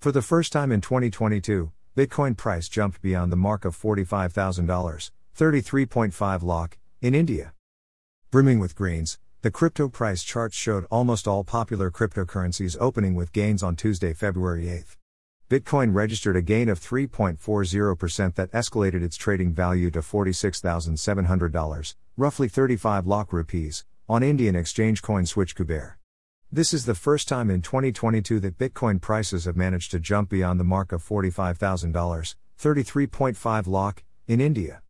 For the first time in 2022, Bitcoin price jumped beyond the mark of $45,000, 33.5 lakh, in India. Brimming with greens, the crypto price charts showed almost all popular cryptocurrencies opening with gains on Tuesday, February 8. Bitcoin registered a gain of 3.40% that escalated its trading value to $46,700, roughly 35 lakh rupees, on Indian exchange CoinSwitch Kuber. This is the first time in 2022 that Bitcoin prices have managed to jump beyond the mark of $45,000, 33.5 lakh, in India.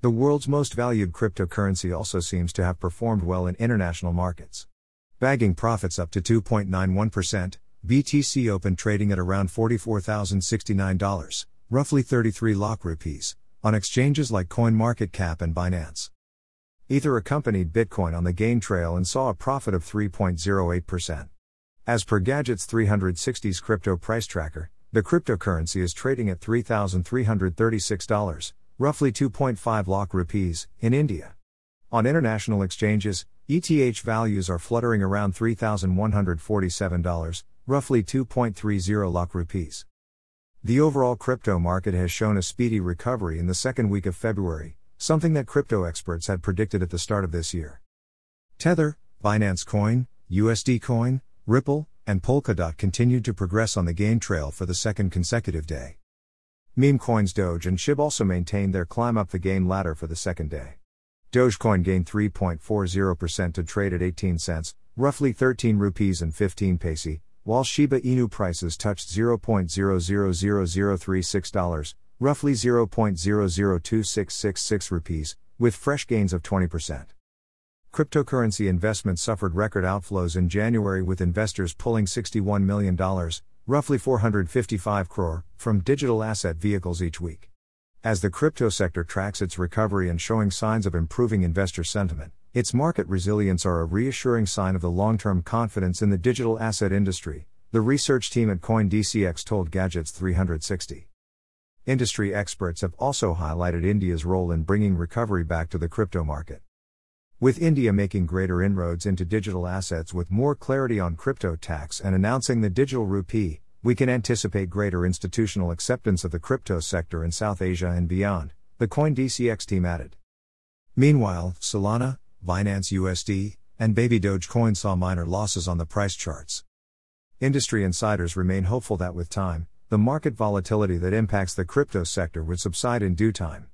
The world's most valued cryptocurrency also seems to have performed well in international markets. Bagging profits up to 2.91%, BTC opened trading at around $44,069, roughly 33 lakh rupees, on exchanges like CoinMarketCap and Binance. Ether accompanied Bitcoin on the gain trail and saw a profit of 3.08%. As per Gadgets 360's crypto price tracker, the cryptocurrency is trading at $3,336, roughly 2.5 lakh rupees, in India. On international exchanges, ETH values are fluttering around $3,147, roughly 2.30 lakh rupees. The overall crypto market has shown a speedy recovery in the second week of February, something that crypto experts had predicted at the start of this year. Tether, Binance Coin, USD Coin, Ripple, and Polkadot continued to progress on the gain trail for the second consecutive day. Meme coins Doge and SHIB also maintained their climb up the gain ladder for the second day. Dogecoin gained 3.40% to trade at 18 cents, roughly 13 rupees and 15 paise, while Shiba Inu prices touched $0.000036, roughly 0.002666 rupees, with fresh gains of 20%. Cryptocurrency investments suffered record outflows in January with investors pulling $61 million, roughly 455 crore, from digital asset vehicles each week. As the crypto sector tracks its recovery and showing signs of improving investor sentiment, its market resilience are a reassuring sign of the long term confidence in the digital asset industry, the research team at CoinDCX told Gadgets 360. Industry experts have also highlighted India's role in bringing recovery back to the crypto market. With India making greater inroads into digital assets with more clarity on crypto tax and announcing the digital rupee, we can anticipate greater institutional acceptance of the crypto sector in South Asia and beyond, the CoinDCX team added. Meanwhile, Solana, Binance USD, and Baby Dogecoin saw minor losses on the price charts. Industry insiders remain hopeful that with time, the market volatility that impacts the crypto sector would subside in due time.